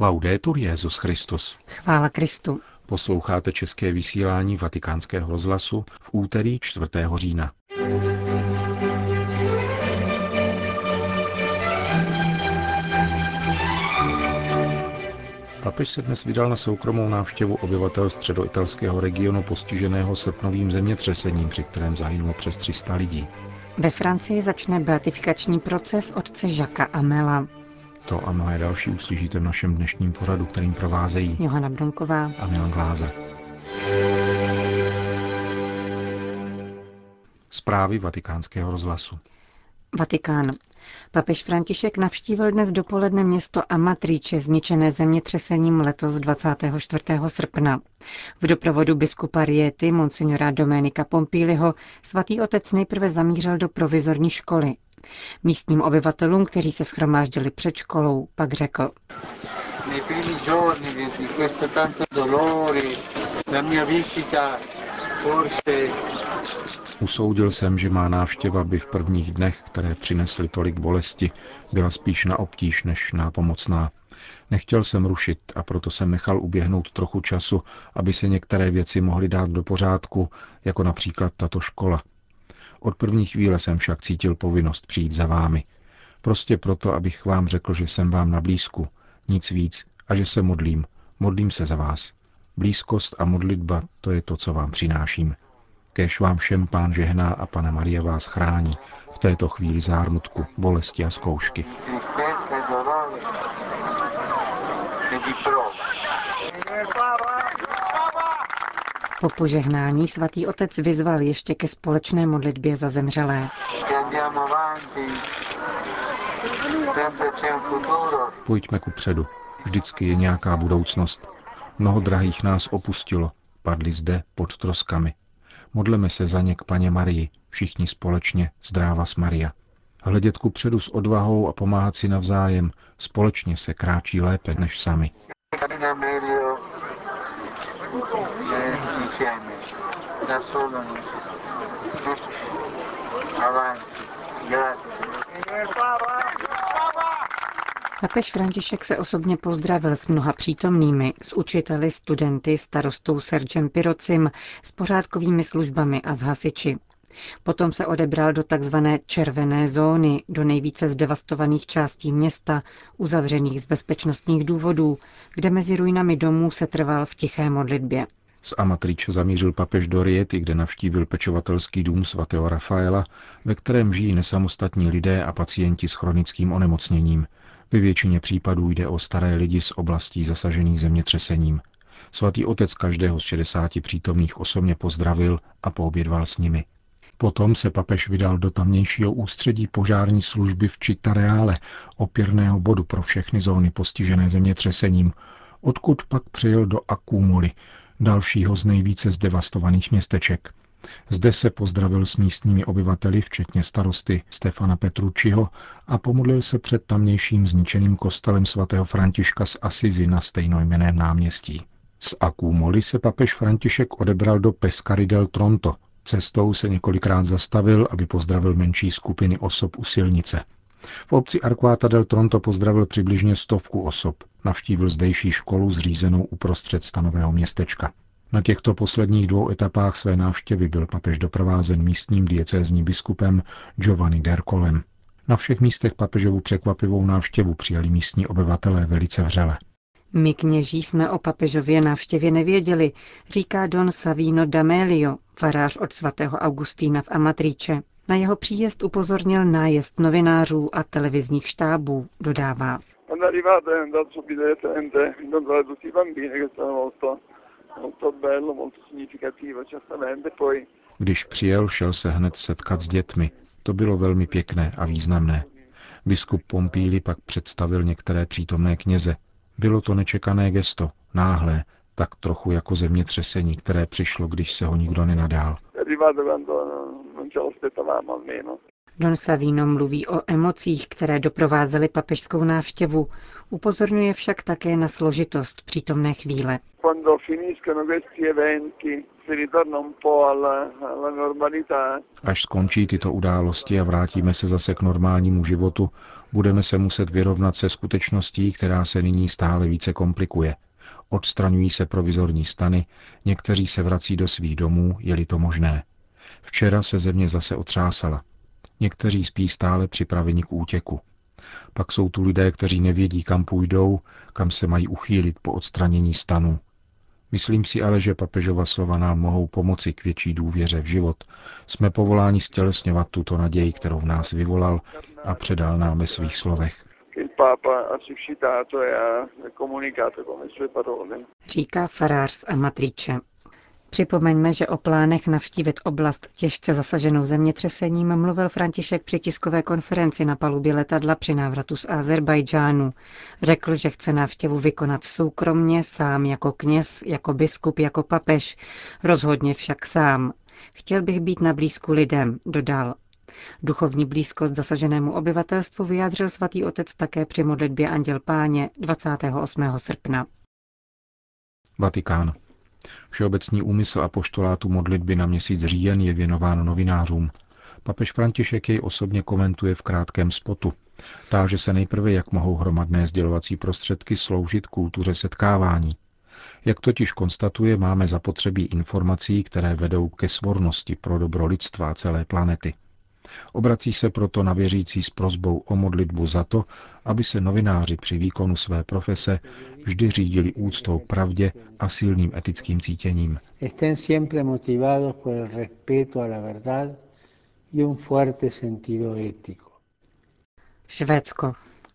Laudetur Jezus Christus. Chvála Kristu. Posloucháte české vysílání Vatikánského rozhlasu v úterý 4. října. Papež se dnes vydal na soukromou návštěvu obyvatel středoitalského regionu postiženého srpnovým zemětřesením, při kterém zahynulo přes 300 lidí. Ve Francii začne beatifikační proces otce Žaka Amela. To a mnohé další uslyšíte v našem dnešním pořadu, kterým provázejí Johana Bronková a Milan Glázer. Zprávy vatikánského rozhlasu. Vatikán. Papež František navštívil dnes dopoledne město Amatrice, zničené zemětřesením letos 24. srpna. V doprovodu biskupa Riety, monsignora Domenika Pompíliho, svatý otec nejprve zamířil do provizorní školy. Místním obyvatelům, kteří se schromáždili před školou, pak řekl. Usoudil jsem, že má návštěva by v prvních dnech, které přinesly tolik bolesti, byla spíš na obtíž než na pomocná. Nechtěl jsem rušit a proto jsem nechal uběhnout trochu času, aby se některé věci mohly dát do pořádku, jako například tato škola. Od první chvíle jsem však cítil povinnost přijít za vámi. Prostě proto, abych vám řekl, že jsem vám na blízku, nic víc, a že se modlím. Modlím se za vás. Blízkost a modlitba, to je to, co vám přináším. Kéž vám všem pán žehná a pana Maria vás chrání v této chvíli zármutku, bolesti a zkoušky. Po požehnání svatý otec vyzval ještě ke společné modlitbě za zemřelé. Pojďme ku předu. Vždycky je nějaká budoucnost. Mnoho drahých nás opustilo, padli zde pod troskami. Modleme se za ně k paně Marii, všichni společně, zdrávas Maria. Hledět ku předu s odvahou a pomáhat si navzájem, společně se kráčí lépe než sami. Papež František se osobně pozdravil s mnoha přítomnými, s učiteli, studenty, starostou Sergem Pirocim, s pořádkovými službami a s hasiči. Potom se odebral do tzv. červené zóny, do nejvíce zdevastovaných částí města, uzavřených z bezpečnostních důvodů, kde mezi ruinami domů se trval v tiché modlitbě. Z Amatriče zamířil papež do Riety, kde navštívil pečovatelský dům svatého Rafaela, ve kterém žijí nesamostatní lidé a pacienti s chronickým onemocněním. Ve většině případů jde o staré lidi z oblastí zasažených zemětřesením. Svatý otec každého z 60 přítomných osobně pozdravil a poobědval s nimi. Potom se papež vydal do tamnějšího ústředí požární služby v Čitareále, opěrného bodu pro všechny zóny postižené zemětřesením, odkud pak přijel do Akumuly, dalšího z nejvíce zdevastovaných městeček. Zde se pozdravil s místními obyvateli, včetně starosty Stefana Petručiho, a pomodlil se před tamnějším zničeným kostelem svatého Františka z Asizi na stejnojmeném náměstí. Z Akúmoli se papež František odebral do Pescari del Tronto. Cestou se několikrát zastavil, aby pozdravil menší skupiny osob u silnice. V obci Arquata del Tronto pozdravil přibližně stovku osob. Navštívil zdejší školu zřízenou uprostřed stanového městečka. Na těchto posledních dvou etapách své návštěvy byl papež doprovázen místním diecézním biskupem Giovanni Derkolem. Na všech místech papežovu překvapivou návštěvu přijali místní obyvatelé velice vřele. My kněží jsme o papežově návštěvě nevěděli, říká don Savino D'Amelio, farář od svatého Augustína v Amatriče. Na jeho příjezd upozornil nájezd novinářů a televizních štábů, dodává. Když přijel, šel se hned setkat s dětmi. To bylo velmi pěkné a významné. Biskup Pompíli pak představil některé přítomné kněze. Bylo to nečekané gesto, náhlé, tak trochu jako zemětřesení, které přišlo, když se ho nikdo nenadál. Don Savino mluví o emocích, které doprovázely papežskou návštěvu. Upozorňuje však také na složitost přítomné chvíle. Až skončí tyto události a vrátíme se zase k normálnímu životu, Budeme se muset vyrovnat se skutečností, která se nyní stále více komplikuje. Odstraňují se provizorní stany, někteří se vrací do svých domů, je-li to možné. Včera se země zase otřásala. Někteří spí stále připraveni k útěku. Pak jsou tu lidé, kteří nevědí, kam půjdou, kam se mají uchýlit po odstranění stanu. Myslím si ale, že papežova slova nám mohou pomoci k větší důvěře v život. Jsme povoláni stělesňovat tuto naději, kterou v nás vyvolal a předal nám ve svých slovech. Říká farář z Amatriče. Připomeňme, že o plánech navštívit oblast těžce zasaženou zemětřesením mluvil František při tiskové konferenci na palubě letadla při návratu z Azerbajdžánu. Řekl, že chce návštěvu vykonat soukromně, sám jako kněz, jako biskup, jako papež. Rozhodně však sám. Chtěl bych být na blízku lidem, dodal. Duchovní blízkost zasaženému obyvatelstvu vyjádřil svatý otec také při modlitbě Anděl Páně 28. srpna. Vatikán. Všeobecný úmysl a poštolátu modlitby na měsíc říjen je věnován novinářům. Papež František jej osobně komentuje v krátkém spotu. Táže se nejprve, jak mohou hromadné sdělovací prostředky sloužit kultuře setkávání. Jak totiž konstatuje, máme zapotřebí informací, které vedou ke svornosti pro dobro lidstva celé planety. Obrací se proto na věřící s prozbou o modlitbu za to, aby se novináři při výkonu své profese vždy řídili úctou pravdě a silným etickým cítěním. Švédsko.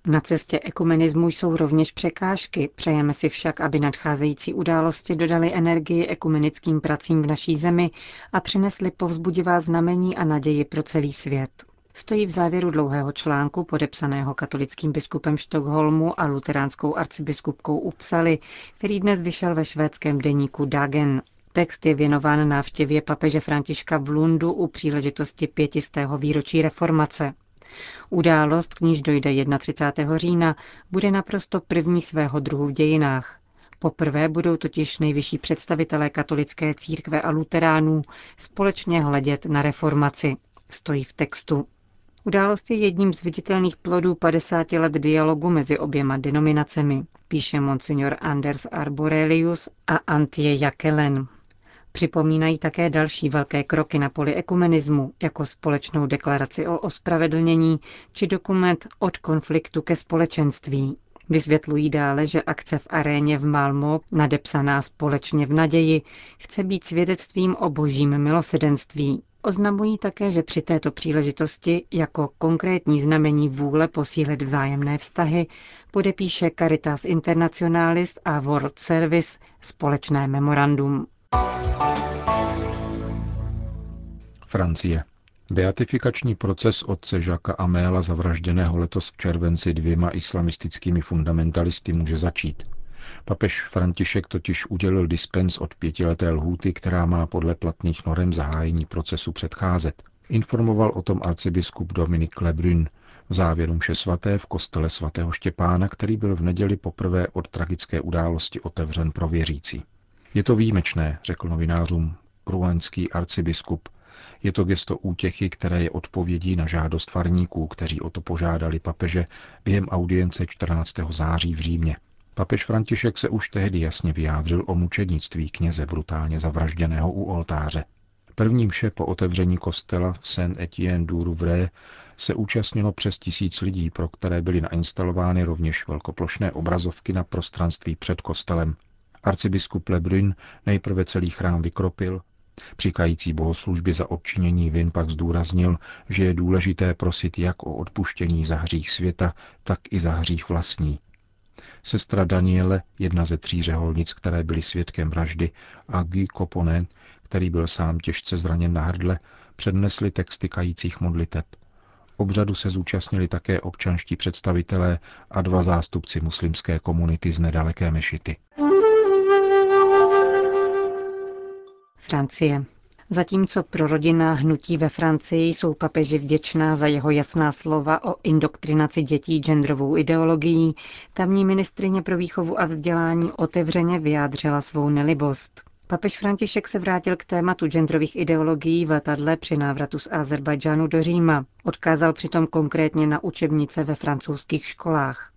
Na cestě ekumenismu jsou rovněž překážky, přejeme si však, aby nadcházející události dodali energii ekumenickým pracím v naší zemi a přinesly povzbudivá znamení a naději pro celý svět. Stojí v závěru dlouhého článku podepsaného katolickým biskupem Štokholmu a luteránskou arcibiskupkou Upsaly, který dnes vyšel ve švédském deníku Dagen. Text je věnován návštěvě papeže Františka v Lundu u příležitosti pětistého výročí reformace. Událost, k níž dojde 31. října, bude naprosto první svého druhu v dějinách. Poprvé budou totiž nejvyšší představitelé katolické církve a luteránů společně hledět na reformaci. Stojí v textu. Událost je jedním z viditelných plodů 50 let dialogu mezi oběma denominacemi, píše monsignor Anders Arborelius a Antje Jakelen. Připomínají také další velké kroky na poli ekumenismu, jako společnou deklaraci o ospravedlnění či dokument od konfliktu ke společenství. Vysvětlují dále, že akce v aréně v Malmo, nadepsaná společně v naději, chce být svědectvím o božím milosedenství. Oznamují také, že při této příležitosti jako konkrétní znamení vůle posílit vzájemné vztahy podepíše Caritas Internationalis a World Service společné memorandum. Francie. Beatifikační proces otce Žaka Améla zavražděného letos v červenci dvěma islamistickými fundamentalisty může začít. Papež František totiž udělil dispens od pětileté lhůty, která má podle platných norem zahájení procesu předcházet. Informoval o tom arcibiskup Dominik Lebrun v závěru mše svaté v kostele svatého Štěpána, který byl v neděli poprvé od tragické události otevřen pro věřící. Je to výjimečné, řekl novinářům ruanský arcibiskup. Je to gesto útěchy, které je odpovědí na žádost farníků, kteří o to požádali papeže během audience 14. září v Římě. Papež František se už tehdy jasně vyjádřil o mučednictví kněze brutálně zavražděného u oltáře. První mše po otevření kostela v Saint-Étienne du Rouvray se účastnilo přes tisíc lidí, pro které byly nainstalovány rovněž velkoplošné obrazovky na prostranství před kostelem. Arcibiskup Lebrun nejprve celý chrám vykropil, Přikající bohoslužby za odčinění vin pak zdůraznil, že je důležité prosit jak o odpuštění za hřích světa, tak i za hřích vlastní. Sestra Daniele, jedna ze tří řeholnic, které byly svědkem vraždy, a Guy Copone, který byl sám těžce zraněn na hrdle, přednesli texty kajících modliteb. Obřadu se zúčastnili také občanští představitelé a dva zástupci muslimské komunity z nedaleké mešity. Francie. Zatímco pro rodinná hnutí ve Francii jsou papeži vděčná za jeho jasná slova o indoktrinaci dětí genderovou ideologií, tamní ministrině pro výchovu a vzdělání otevřeně vyjádřila svou nelibost. Papež František se vrátil k tématu genderových ideologií v letadle při návratu z Azerbajdžánu do Říma. Odkázal přitom konkrétně na učebnice ve francouzských školách.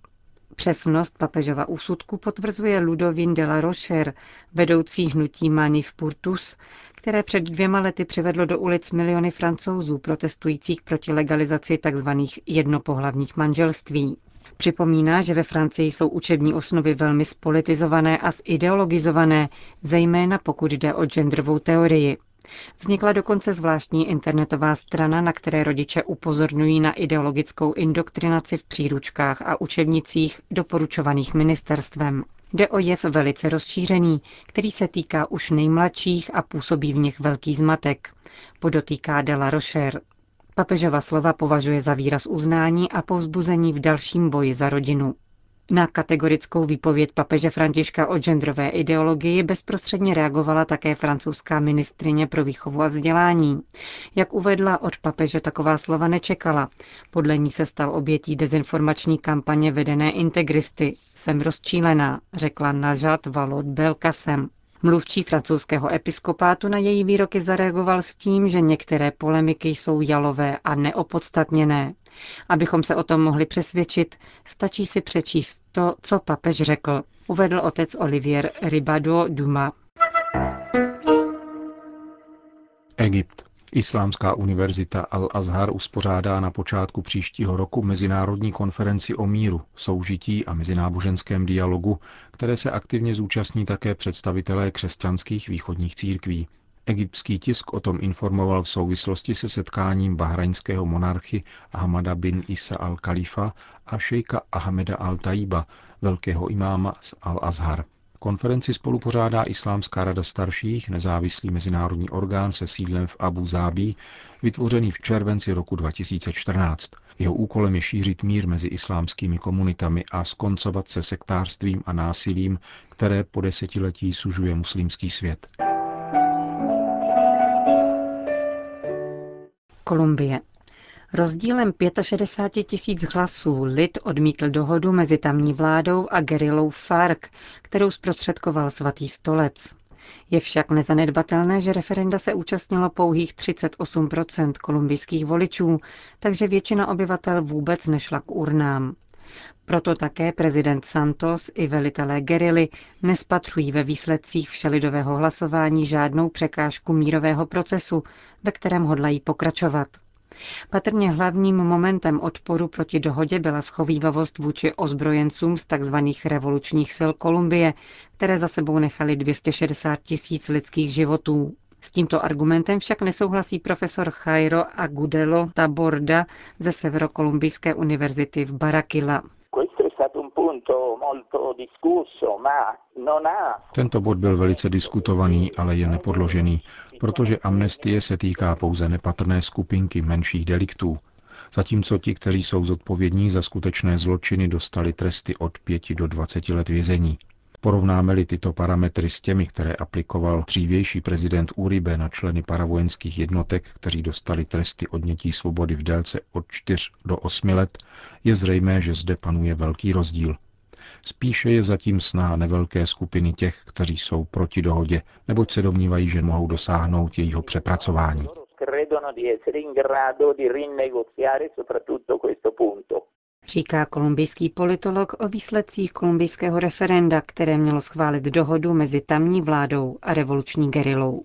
Přesnost papežova úsudku potvrzuje Ludovin de la Rocher, vedoucí hnutí Manif Purtus, které před dvěma lety přivedlo do ulic miliony francouzů protestujících proti legalizaci tzv. jednopohlavních manželství. Připomíná, že ve Francii jsou učební osnovy velmi spolitizované a zideologizované, zejména pokud jde o genderovou teorii. Vznikla dokonce zvláštní internetová strana, na které rodiče upozorňují na ideologickou indoktrinaci v příručkách a učebnicích doporučovaných ministerstvem. Jde o jev velice rozšířený, který se týká už nejmladších a působí v nich velký zmatek, podotýká Dela Rocher. Papežova slova považuje za výraz uznání a povzbuzení v dalším boji za rodinu. Na kategorickou výpověď papeže Františka o genderové ideologii bezprostředně reagovala také francouzská ministrině pro výchovu a vzdělání. Jak uvedla, od papeže taková slova nečekala. Podle ní se stal obětí dezinformační kampaně vedené integristy. Jsem rozčílená, řekla Najat Valot Belkasem. Mluvčí francouzského episkopátu na její výroky zareagoval s tím, že některé polemiky jsou jalové a neopodstatněné. Abychom se o tom mohli přesvědčit, stačí si přečíst to, co papež řekl, uvedl otec Olivier Ribado Duma. Egypt. Islámská univerzita Al-Azhar uspořádá na počátku příštího roku mezinárodní konferenci o míru, soužití a mezináboženském dialogu, které se aktivně zúčastní také představitelé křesťanských východních církví. Egyptský tisk o tom informoval v souvislosti se setkáním bahrajnského monarchy Ahmada bin Isa al-Khalifa a šejka Ahmeda al-Taiba, velkého imáma z Al-Azhar. Konferenci spolupořádá Islámská rada starších, nezávislý mezinárodní orgán se sídlem v Abu Zábí, vytvořený v červenci roku 2014. Jeho úkolem je šířit mír mezi islámskými komunitami a skoncovat se sektářstvím a násilím, které po desetiletí sužuje muslimský svět. Kolumbie. Rozdílem 65 tisíc hlasů lid odmítl dohodu mezi tamní vládou a gerilou FARC, kterou zprostředkoval svatý stolec. Je však nezanedbatelné, že referenda se účastnilo pouhých 38% kolumbijských voličů, takže většina obyvatel vůbec nešla k urnám. Proto také prezident Santos i velitelé gerily nespatřují ve výsledcích všelidového hlasování žádnou překážku mírového procesu, ve kterém hodlají pokračovat. Patrně hlavním momentem odporu proti dohodě byla schovývavost vůči ozbrojencům z tzv. revolučních sil Kolumbie, které za sebou nechali 260 tisíc lidských životů. S tímto argumentem však nesouhlasí profesor Jairo Agudelo Taborda ze Severokolumbijské univerzity v Barakila. Tento bod byl velice diskutovaný, ale je nepodložený, protože amnestie se týká pouze nepatrné skupinky menších deliktů, zatímco ti, kteří jsou zodpovědní za skutečné zločiny, dostali tresty od 5 do 20 let vězení. Porovnáme-li tyto parametry s těmi, které aplikoval dřívější prezident Uribe na členy paravojenských jednotek, kteří dostali tresty odnětí svobody v délce od 4 do 8 let, je zřejmé, že zde panuje velký rozdíl. Spíše je zatím sná nevelké skupiny těch, kteří jsou proti dohodě, neboť se domnívají, že mohou dosáhnout jejího přepracování. Říká kolumbijský politolog o výsledcích kolumbijského referenda, které mělo schválit dohodu mezi tamní vládou a revoluční gerilou.